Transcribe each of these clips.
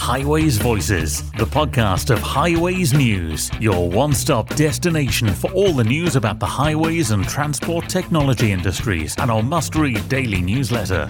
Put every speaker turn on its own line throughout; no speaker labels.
Highways Voices, the podcast of Highways News, your one stop destination for all the news about the highways and transport technology industries, and our must read daily newsletter.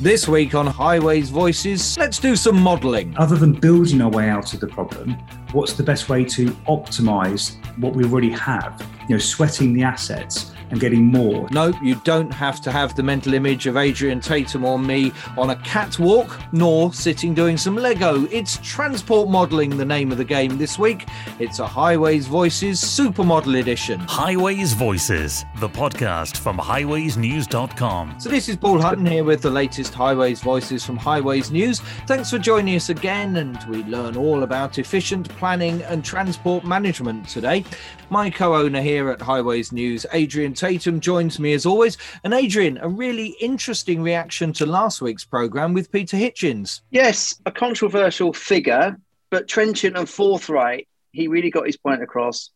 This week on Highways Voices, let's do some modelling.
Other than building our way out of the problem, what's the best way to optimise what we already have? You know, sweating the assets and getting more.
No, you don't have to have the mental image of Adrian Tatum or me on a catwalk, nor sitting doing some Lego. It's transport modelling, the name of the game this week. It's a Highways Voices Supermodel Edition.
Highways Voices, the podcast from highwaysnews.com.
So, this is Paul Hutton here with the latest Highways Voices from Highways News. Thanks for joining us again, and we learn all about efficient planning and transport management today. My co owner here at Highways News, Adrian Tatum, joins me as always. And Adrian, a really interesting reaction to last week's programme with Peter Hitchens.
Yes, a controversial figure, but trenchant and forthright. He really got his point across.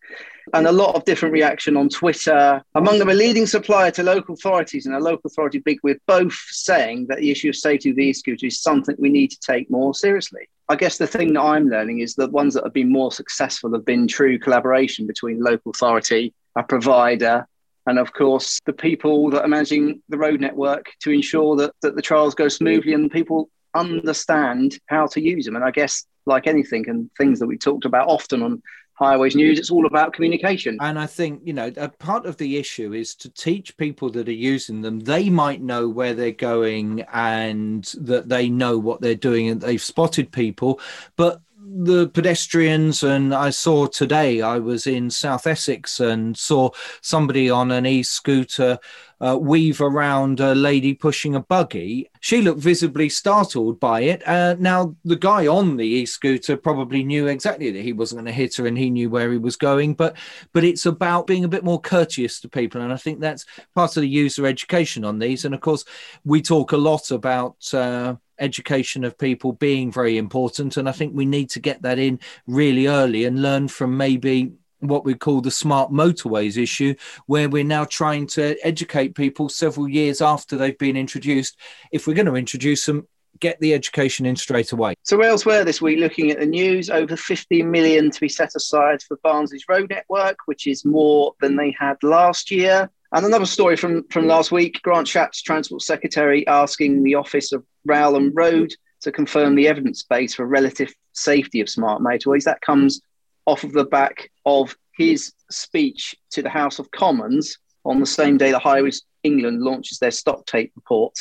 And a lot of different reaction on Twitter. Among them, a leading supplier to local authorities and a local authority big with both saying that the issue of safety of e-scooters is something we need to take more seriously. I guess the thing that I'm learning is that ones that have been more successful have been true collaboration between local authority, a provider, and of course the people that are managing the road network to ensure that, that the trials go smoothly and people understand how to use them. And I guess like anything and things that we talked about often on highways news it's all about communication.
And i think you know a part of the issue is to teach people that are using them they might know where they're going and that they know what they're doing and they've spotted people but the pedestrians and i saw today i was in south essex and saw somebody on an e-scooter uh, weave around a lady pushing a buggy. She looked visibly startled by it. Uh, now the guy on the e-scooter probably knew exactly that he wasn't going to hit her and he knew where he was going but but it's about being a bit more courteous to people and i think that's part of the user education on these. And of course we talk a lot about uh, education of people being very important. And I think we need to get that in really early and learn from maybe what we call the smart motorways issue, where we're now trying to educate people several years after they've been introduced. If we're going to introduce them, get the education in straight away.
So elsewhere this week, looking at the news, over 50 million to be set aside for Barnsley's road network, which is more than they had last year. And another story from, from last week Grant Shapps, Transport Secretary, asking the Office of Rail and Road to confirm the evidence base for relative safety of smart motorways. That comes off of the back of his speech to the House of Commons on the same day the Highways England launches their stock take report,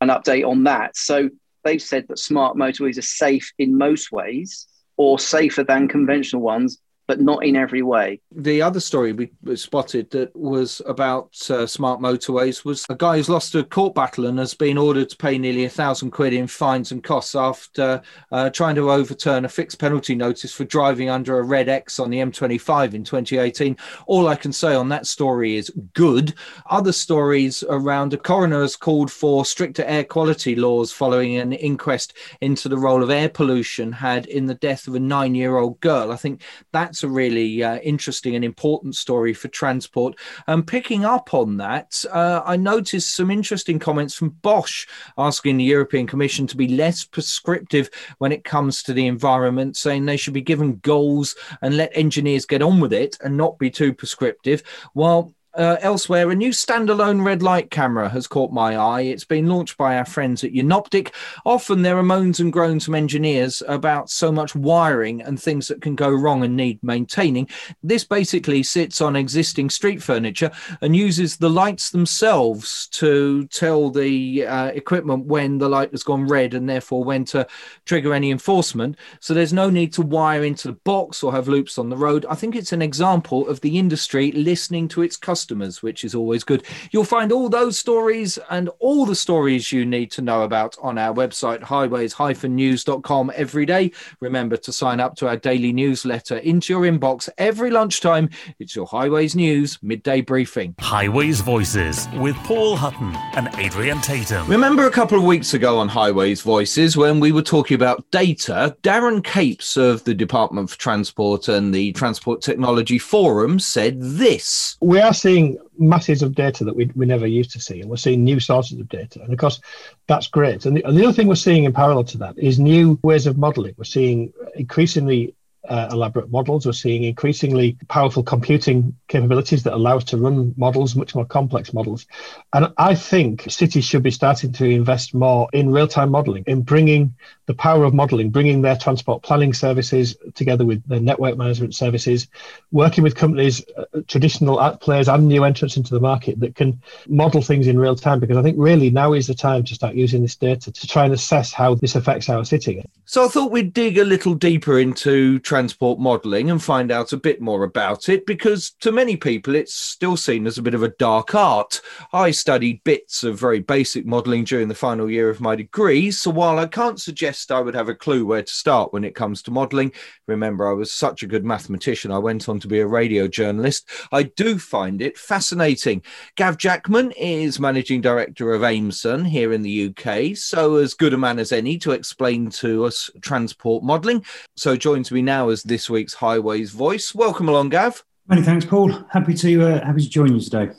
an update on that. So they've said that smart motorways are safe in most ways or safer than conventional ones but not in every way.
The other story we spotted that was about uh, smart motorways was a guy who's lost a court battle and has been ordered to pay nearly a thousand quid in fines and costs after uh, trying to overturn a fixed penalty notice for driving under a red X on the M25 in 2018. All I can say on that story is good. Other stories around a coroner has called for stricter air quality laws following an inquest into the role of air pollution had in the death of a nine year old girl. I think that that's a really uh, interesting and important story for transport. And picking up on that, uh, I noticed some interesting comments from Bosch asking the European Commission to be less prescriptive when it comes to the environment, saying they should be given goals and let engineers get on with it and not be too prescriptive. While uh, elsewhere, a new standalone red light camera has caught my eye. It's been launched by our friends at Unoptic. Often there are moans and groans from engineers about so much wiring and things that can go wrong and need maintaining. This basically sits on existing street furniture and uses the lights themselves to tell the uh, equipment when the light has gone red and therefore when to trigger any enforcement. So there's no need to wire into the box or have loops on the road. I think it's an example of the industry listening to its customers customers, which is always good. You'll find all those stories and all the stories you need to know about on our website, highways-news.com every day. Remember to sign up to our daily newsletter into your inbox every lunchtime. It's your Highways News midday briefing.
Highways Voices with Paul Hutton and Adrian Tatum.
Remember a couple of weeks ago on Highways Voices when we were talking about data, Darren Capes of the Department for Transport and the Transport Technology Forum said this.
We are seeing seeing masses of data that we, we never used to see, and we're seeing new sources of data. And of course, that's great. And the, and the other thing we're seeing in parallel to that is new ways of modeling. We're seeing increasingly uh, elaborate models. We're seeing increasingly powerful computing capabilities that allow us to run models, much more complex models. And I think cities should be starting to invest more in real time modeling, in bringing the power of modeling, bringing their transport planning services together with their network management services, working with companies, uh, traditional players and new entrants into the market that can model things in real time. Because I think really now is the time to start using this data to try and assess how this affects our city.
So I thought we'd dig a little deeper into transport modelling and find out a bit more about it because to many people it's still seen as a bit of a dark art. I studied bits of very basic modelling during the final year of my degree, so while I can't suggest I would have a clue where to start when it comes to modelling, remember I was such a good mathematician I went on to be a radio journalist, I do find it fascinating. Gav Jackman is managing director of Aimsun here in the UK, so as good a man as any to explain to us transport modelling. So joins me now now as this week's Highways Voice. Welcome along, Gav.
Many thanks, Paul. Happy to uh, happy to join you today.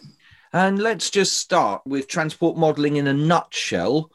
And let's just start with transport modelling in a nutshell.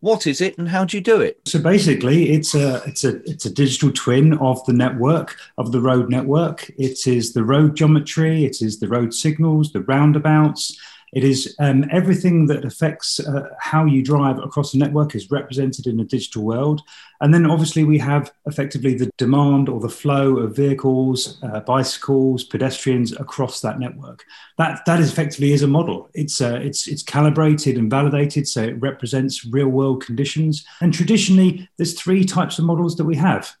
What is it, and how do you do it?
So basically, it's a it's a it's a digital twin of the network of the road network. It is the road geometry. It is the road signals, the roundabouts. It is um, everything that affects uh, how you drive across the network is represented in a digital world. And then obviously we have effectively the demand or the flow of vehicles, uh, bicycles, pedestrians across that network. That that effectively is a model. It's uh, it's it's calibrated and validated, so it represents real world conditions. And traditionally, there's three types of models that we have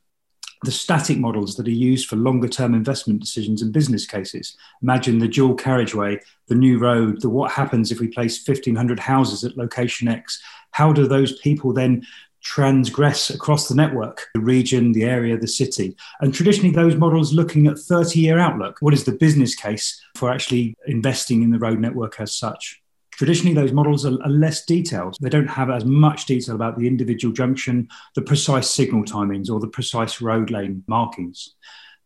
the static models that are used for longer term investment decisions and business cases. Imagine the dual carriageway, the new road, the what happens if we place 1,500 houses at location X. How do those people then transgress across the network, the region, the area, the city? And traditionally, those models looking at 30 year outlook. What is the business case for actually investing in the road network as such? Traditionally, those models are, are, less detailed. They don't have as much detail about the individual junction, the precise signal timings, or the precise road lane markings.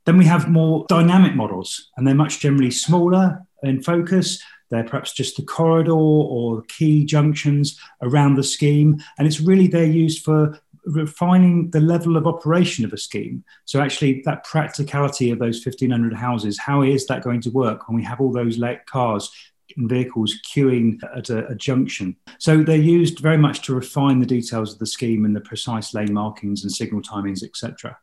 Then we have more dynamic models, and they're much generally smaller in focus. They're perhaps just the corridor or key junctions around the scheme. And it's really they're used for refining the level of operation of a scheme. So actually, that practicality of those 1,500 houses, how is that going to work when we have all those late cars vehicles queuing at a, a, junction. So they're used very much to refine the details of the scheme and the precise lane markings and signal timings, etc.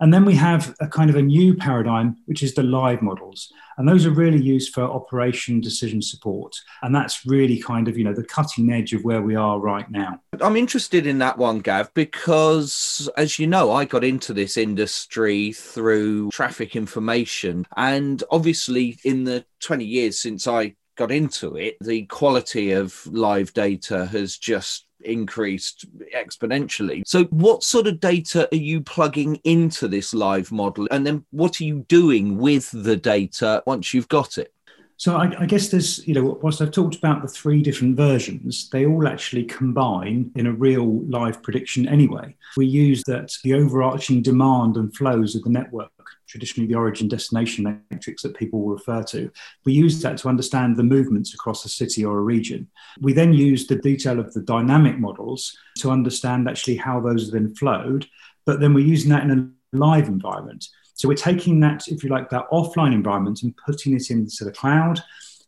And then we have a kind of a new paradigm, which is the live models. And those are really used for operation decision support. And that's really kind of, you know, the cutting edge of where we are right now.
I'm interested in that one, Gav, because as you know, I got into this industry through traffic information. And obviously, in the 20 years since I got into it, the quality of live data has just increased exponentially. So, what sort of data are you plugging into this live model? And then, what are you doing with the data once you've got it?
So I, I, guess there's, you know, whilst I've talked about the three different versions, they all actually combine in a real live prediction anyway. We use that the overarching demand and flows of the network traditionally the origin destination matrix that people will refer to. We use that to understand the movements across a city or a region. We then use the detail of the dynamic models to understand actually how those have then flowed, but then we're using that in a live environment. So we're taking that, if you like, that offline environment and putting it into the cloud.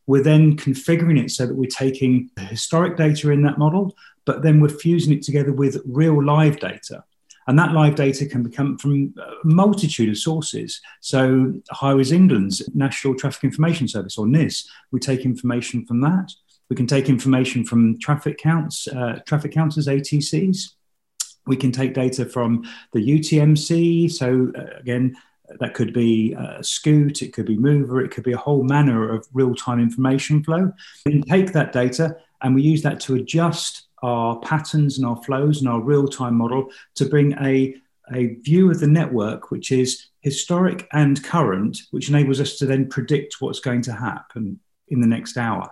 We're then configuring it so that we're taking historic data in that model, but then we're fusing it together with real live data. And that live data can come from a multitude of sources. So, Highways England's National Traffic Information Service, or NIS, we take information from that. We can take information from traffic counts, uh, traffic counters, ATCs. We can take data from the UTMC. So, uh, again, that could be uh, a Scoot, it could be MOVA, it could be a whole manner of real time information flow. We take that data and we use that to adjust our patterns and our flows and our real time model to bring a, a view of the network which is historic and current, which enables us to then predict what's going to happen in the next hour.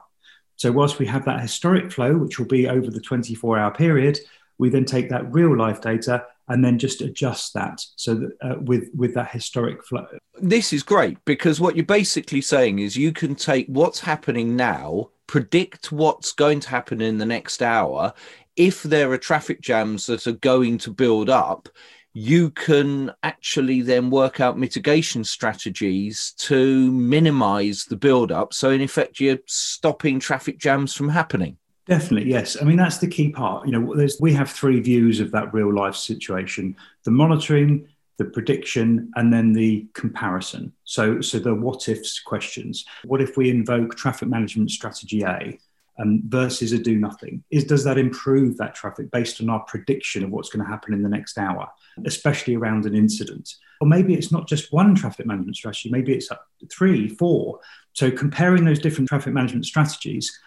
So, whilst we have that historic flow, which will be over the 24 hour period, we then take that real life data and then just adjust that so that uh, with with that historic flow.
This is great because what you're basically saying is you can take what's happening now, predict what's going to happen in the next hour. If there are traffic jams that are going to build up, you can actually then work out mitigation strategies to minimize the build-up. So, in effect, you're stopping traffic jams from happening.
Definitely, yes. I mean, that's the key part. You know, we have three views of that real life situation the monitoring, the prediction, and then the comparison. So, so the what ifs questions. What if we invoke traffic management strategy A? um, versus a do nothing? Is does that improve that traffic based on our prediction of what's going to happen in the next hour, especially around an incident? Or maybe it's not just one traffic management strategy, maybe it's three, four. So comparing those different traffic management strategies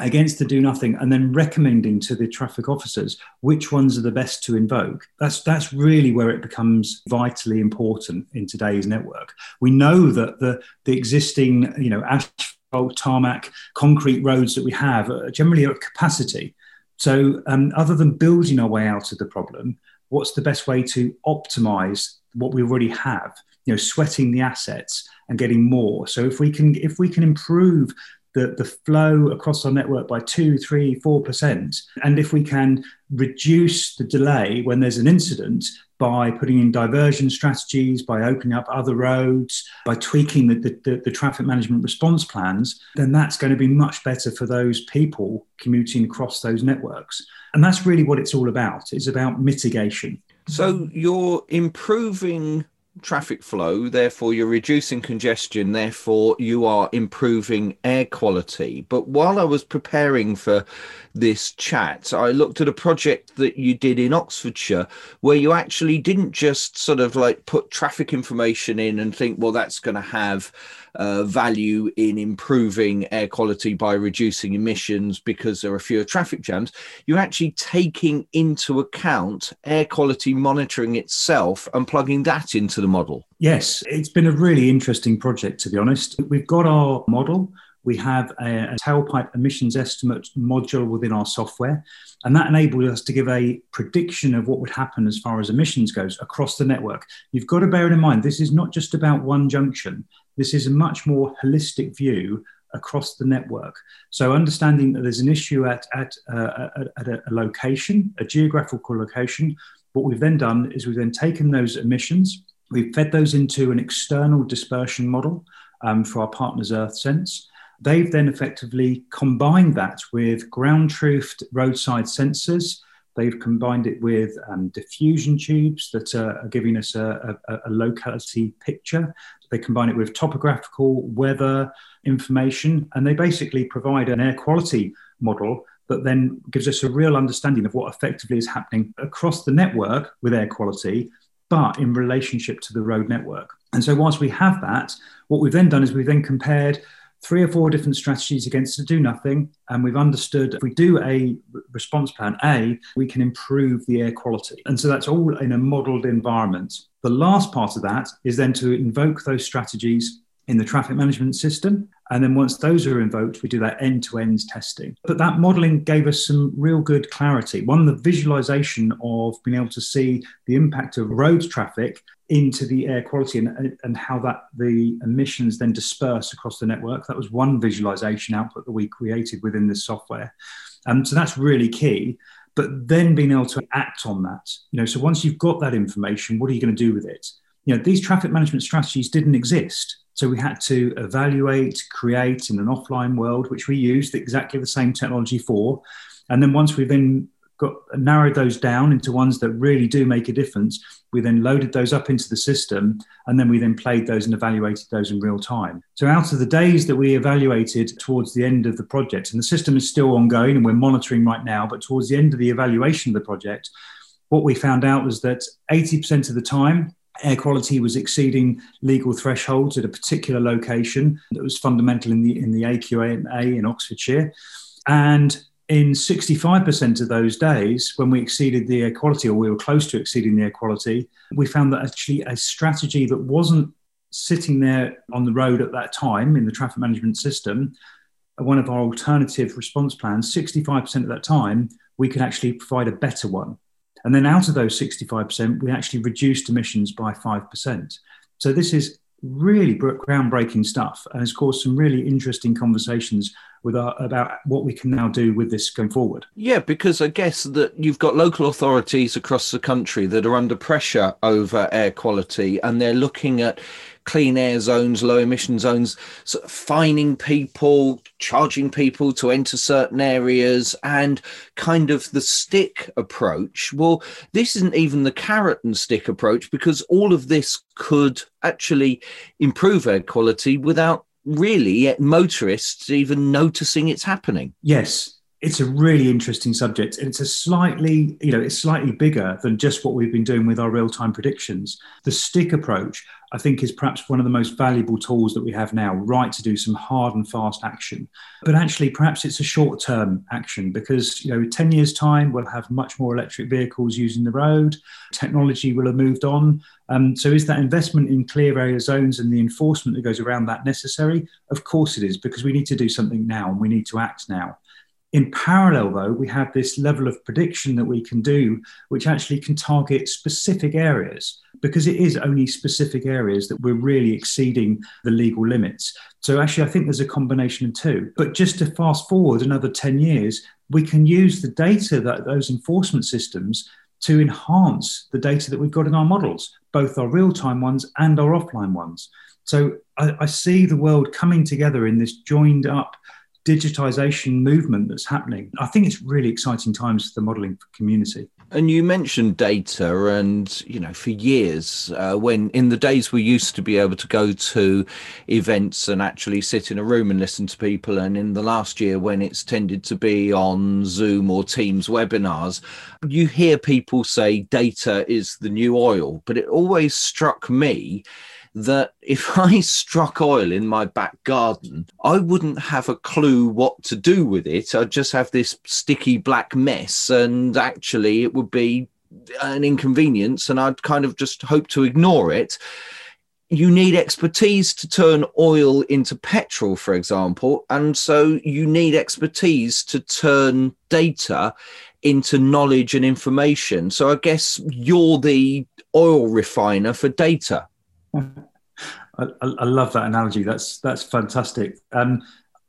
against the do nothing and then recommending to the traffic officers which ones are the best to invoke that's that's really where it becomes vitally important in today's network we know that the the existing you know asphalt, tarmac, concrete roads that we have are generally at capacity. So, um, other than building our way out of the problem, what's the best way to optimize what we already have? You know, sweating the assets and getting more. So, if we can, if we can improve the, the flow across our network by two, three, four percent, and if we can reduce the delay when there's an incident by putting in diversion strategies, by opening up other roads, by tweaking the, the, the, traffic management response plans, then that's going to be much better for those people commuting across those networks. And that's really what it's all about. It's about mitigation.
So you're improving traffic flow, therefore you're reducing congestion, therefore you are improving air quality. But while I was preparing for this chat, I looked at a project that you did in Oxfordshire where you actually didn't just sort of like put traffic information in and think, well, that's going to have uh, value in improving air quality by reducing emissions because there are fewer traffic jams, you're actually taking into account air quality monitoring itself and plugging that into the model.
Yes, it's been a really interesting project, to be honest. We've got our model. We have a, a tailpipe emissions estimate module within our software, and that enabled us to give a prediction of what would happen as far as emissions goes across the network. You've got to bear in mind, this is not just about one junction. This is a much more holistic view across the network. So understanding that there's an issue at, at, uh, at, a location, a geographical location, what we've then done is we've then taken those emissions, we've fed those into an external dispersion model um, for our partners EarthSense. They've then effectively combined that with ground truthed roadside sensors They've combined it with um, diffusion tubes that are, giving us a, a, a, locality picture. They combine it with topographical weather information, and they basically provide an air quality model that then gives us a real understanding of what effectively is happening across the network with air quality, but in relationship to the road network. And so, whilst we have that, what we've then done is we've then compared three or four different strategies against to do nothing. And we've understood if we do a response plan A, we can improve the air quality. And so that's all in a modeled environment. The last part of that is then to invoke those strategies in the traffic management system. And then once those are invoked, we do that end to end testing. But that modeling gave us some real good clarity. One, the visualization of being able to see the impact of road traffic into the air quality and, and how that the emissions then disperse across the network. That was one visualization output that we created within this software. Um, so that's really key. But then being able to act on that, you know, so once you've got that information, what are you going to do with it? You know, these traffic management strategies didn't exist. So we had to evaluate, create in an offline world, which we used exactly the same technology for. And then once we've then got narrowed those down into ones that really do make a difference. We then loaded those up into the system, and then we then played those and evaluated those in real time. So out of the days that we evaluated towards the end of the project, and the system is still ongoing and we're monitoring right now, but towards the end of the evaluation of the project, what we found out was that 80% of the time air quality was exceeding legal thresholds at a particular location that was fundamental in the in the AQMA in Oxfordshire. And in 65% of those days, when we exceeded the air quality or we were close to exceeding the air quality, we found that actually a strategy that wasn't sitting there on the road at that time in the traffic management system, one of our alternative response plans, 65% of that time, we could actually provide a better one. And then out of those 65%, we actually reduced emissions by 5%. So this is really groundbreaking stuff and has caused some really interesting conversations with our, about what we can now do with this going forward.
Yeah, because I guess that you've got local authorities across the country that are under pressure over air quality and they're looking at clean air zones, low emission zones, sort of fining people, charging people to enter certain areas, and kind of the stick approach. Well, this isn't even the carrot and stick approach because all of this could actually improve air quality without really motorists even noticing it's happening.
Yes, it's a really interesting subject and it's a slightly you know it's slightly bigger than just what we've been doing with our real-time predictions the stick approach i think is perhaps one of the most valuable tools that we have now right to do some hard and fast action. But actually perhaps it's a short-term action because you know 10 years time we'll have much more electric vehicles using the road. Technology will have moved on. Um, so is that investment in clean air zones and the enforcement that goes around that necessary? Of course it is because we need to do something now and we need to act now. In parallel, though, we have this level of prediction that we can do, which actually can target specific areas because it is only specific areas that we're really exceeding the legal limits. So, actually, I think there's a combination of two. But just to fast forward another 10 years, we can use the data that those enforcement systems to enhance the data that we've got in our models, both our real time ones and our offline ones. So, I, I see the world coming together in this joined up digitization movement that's happening. I think it's really exciting times for the modeling community.
And you mentioned data, and you know, for years, uh, when in the days we used to be able to go to events and actually sit in a room and listen to people, and in the last year when it's tended to be on Zoom or Teams webinars, you hear people say data is the new oil, but it always struck me that if I struck oil in my back garden, I wouldn't have a clue what to do with it. I'd just have this sticky black mess, and actually, it would be an inconvenience, and I'd kind of just hope to ignore it. You need expertise to turn oil into petrol, for example. And so you need expertise to turn data into knowledge and information. So I guess you're the oil refiner for data. Mm-hmm.
I, I, love that analogy. That's that's fantastic. Um,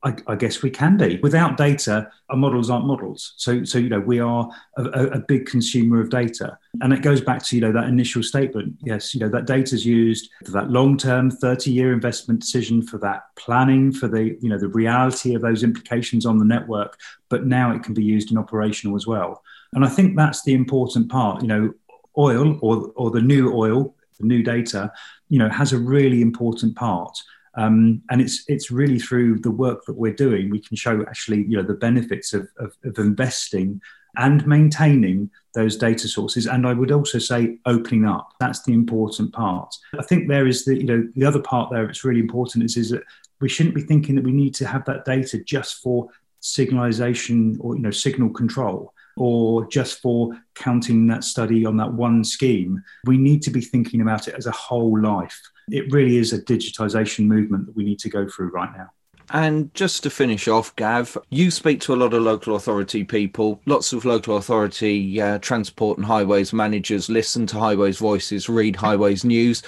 I, I, guess we can be. Without data, our models aren't models. So, so you know, we are a, a, big consumer of data, and it goes back to you know that initial statement. Yes, you know that data is used for that long-term, thirty-year investment decision, for that planning, for the you know the reality of those implications on the network. But now it can be used in operational as well. And I think that's the important part. You know, oil or or the new oil the new data, you know, has a really important part. Um, and it's it's really through the work that we're doing we can show actually you know the benefits of, of, of investing and maintaining those data sources. And i would also say opening up. That's the important part. I think there is the you know the other part there that's really important is, is that we shouldn't be thinking that we need to have that data just for signalization or you know signal control or just for counting that study on that one scheme. We need to be thinking about it as a whole life. It really is a digitization movement that we need to go through right now.
And just to finish off, Gav, you speak to a lot of local authority people. Lots of local authority uh, transport and highways managers listen to highways voices, read highways news.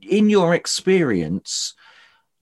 In your experience,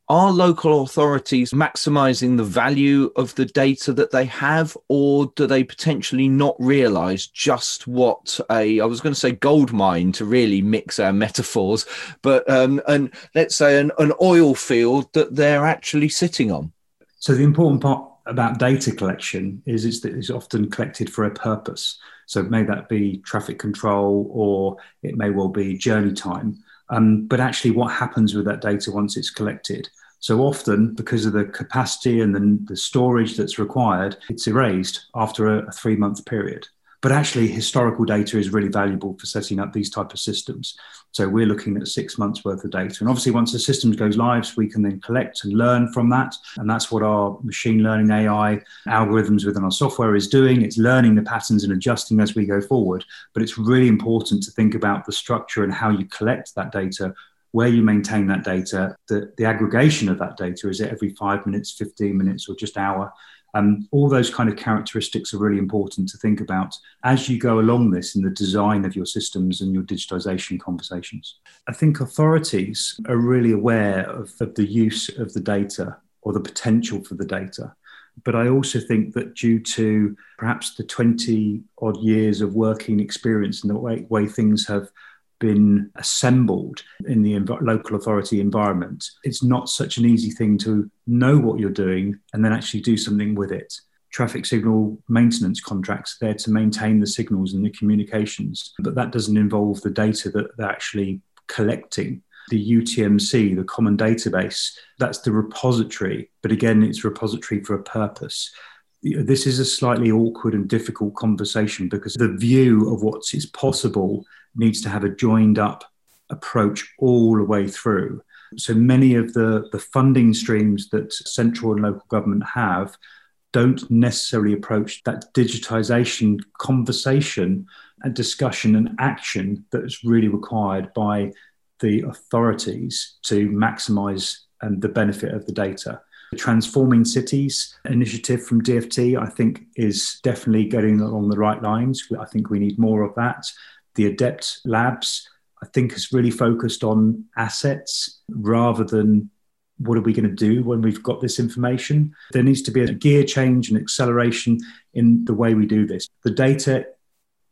are local authorities maximizing the value of the data that they have or do they potentially not realize just what a i was going to say gold mine to really mix our metaphors but um, and let's say an, an oil field that they're actually sitting on?
So the important part about data collection is it's, it's often collected for a purpose. So may that be traffic control or it may well be journey time um, but actually what happens with that data once it's collected. So often, because of the capacity and the, the storage that's required, it's erased after a, a three month period. But actually, historical data is really valuable for setting up these type of systems. So we're looking at six months worth of data. And obviously, once the system goes live, we can then collect and learn from that. And that's what our machine learning AI algorithms within our software is doing. It's learning the patterns and adjusting as we go forward. But it's really important to think about the structure and how you collect that data where you maintain that data, the, the aggregation of that data, is it every five minutes, 15 minutes, or just hour? Um, all those kind of characteristics are really important to think about as you go along this in the design of your systems and your digitization conversations. I think authorities are really aware of, of the use of the data or the potential for the data. But I also think that due to perhaps the 20 odd years of working experience and the way, way things have been assembled in the env- local authority environment, it's not such an easy thing to know what you're doing and then actually do something with it. Traffic signal maintenance contracts there to maintain the signals and the communications, but that doesn't involve the data that they're actually collecting. The UTMC, the common database, that's the repository, but again, it's repository for a purpose this is a slightly awkward and difficult conversation because the view of what is possible needs to have a joined up approach all the way through. So many of the, the funding streams that central and local government have don't necessarily approach that digitization conversation and discussion and action that is really required by the authorities to maximize um, the benefit of the data. The Transforming Cities initiative from DFT, I think, is definitely getting along the right lines. I think we need more of that. The Adept Labs, I think, is really focused on assets rather than what are we going to do when we've got this information? There needs to be a gear change and acceleration in the way we do this. The data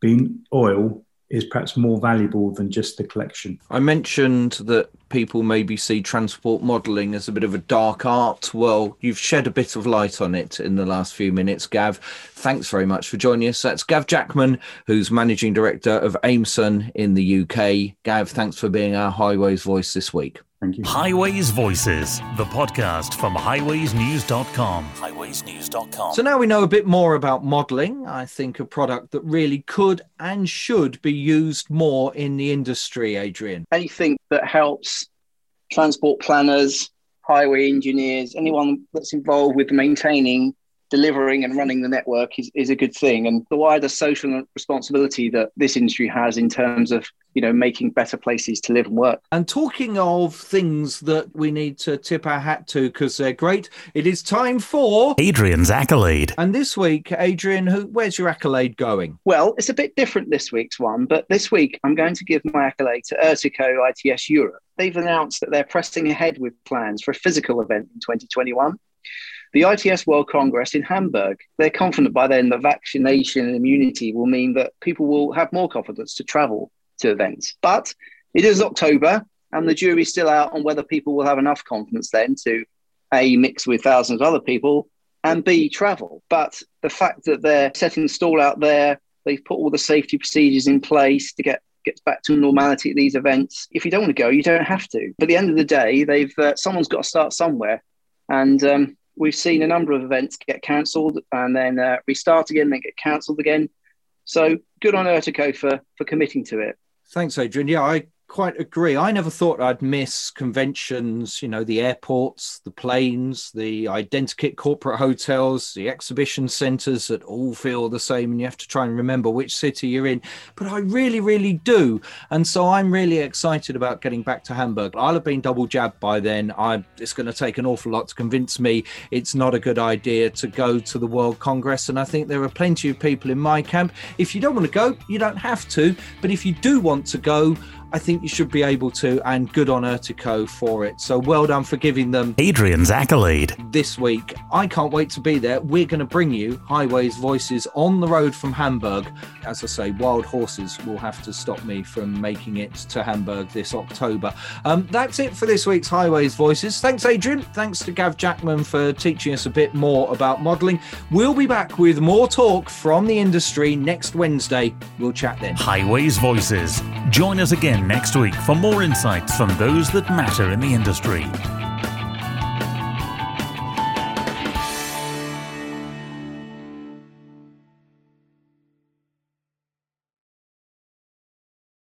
being oil is perhaps more valuable than just the collection.
I mentioned that people maybe see transport modelling as a bit of a dark art. Well, you've shed a bit of light on it in the last few minutes, Gav. Thanks very much for joining us. That's Gav Jackman, who's Managing Director of Aimsun in the UK. Gav, thanks for being our Highways voice this week.
Thank you.
Highways Voices, the podcast from highwaysnews.com. Highwaysnews.com.
So now we know a bit more about modelling. I think a product that really could and should be used more in the industry, Adrian.
Anything that helps transport planners, highway engineers, anyone that's involved with maintaining delivering and running the network is, is a good thing. And the wider social responsibility that this industry has in terms of you know making better places to live and work.
And talking of things that we need to tip our hat to because they're great it is time for
adrian's accolade.
And this week adrian who where's your accolade going?
Well it's a bit different this week's one but this week i'm going to give my accolade to Ertico ITS Europe. They've announced that they're pressing ahead with plans for a physical event in 2021 the ITS World Congress in Hamburg. They're confident by then that vaccination and immunity will mean that people will have more confidence to travel to events. But it is October, and the jury's still out on whether people will have enough confidence then to A, mix with thousands of other people, and B, travel. But the fact that they're setting stall out there, they've put all the safety procedures in place to get gets back to normality at these events. If you don't want to go, you don't have to. But at the end of the day, they've uh, someone's got to start somewhere, and um, we've seen a number of events get cancelled and then uh, restart again, then get cancelled again. So good on Ertico for for committing to it.
Thanks, Adrian. Yeah, I quite agree. I never thought I'd miss conventions, you know, the airports, the planes, the identikit corporate hotels, the exhibition centres that all feel the same and you have to try and remember which city you're in. But I really, really do. And so I'm really excited about getting back to Hamburg. I'll have been double jabbed by then. I, it's going to take an awful lot to convince me it's not a good idea to go to the World Congress. And I think there are plenty of people in my camp. If you don't want to go, you don't have to. But if you do want to go, I think you should be able to, and good on Ertico for it. So well done for giving them
Adrian's accolade
this week. I can't wait to be there. We're going to bring you Highways Voices on the road from Hamburg. As I say, wild horses will have to stop me from making it to Hamburg this October. Um, that's it for this week's Highways Voices. Thanks, Adrian. Thanks to Gav Jackman for teaching us a bit more about modelling. We'll be back with more talk from the industry next Wednesday. We'll chat then.
Highways Voices. Join us again next week for more insights from those that matter in the industry.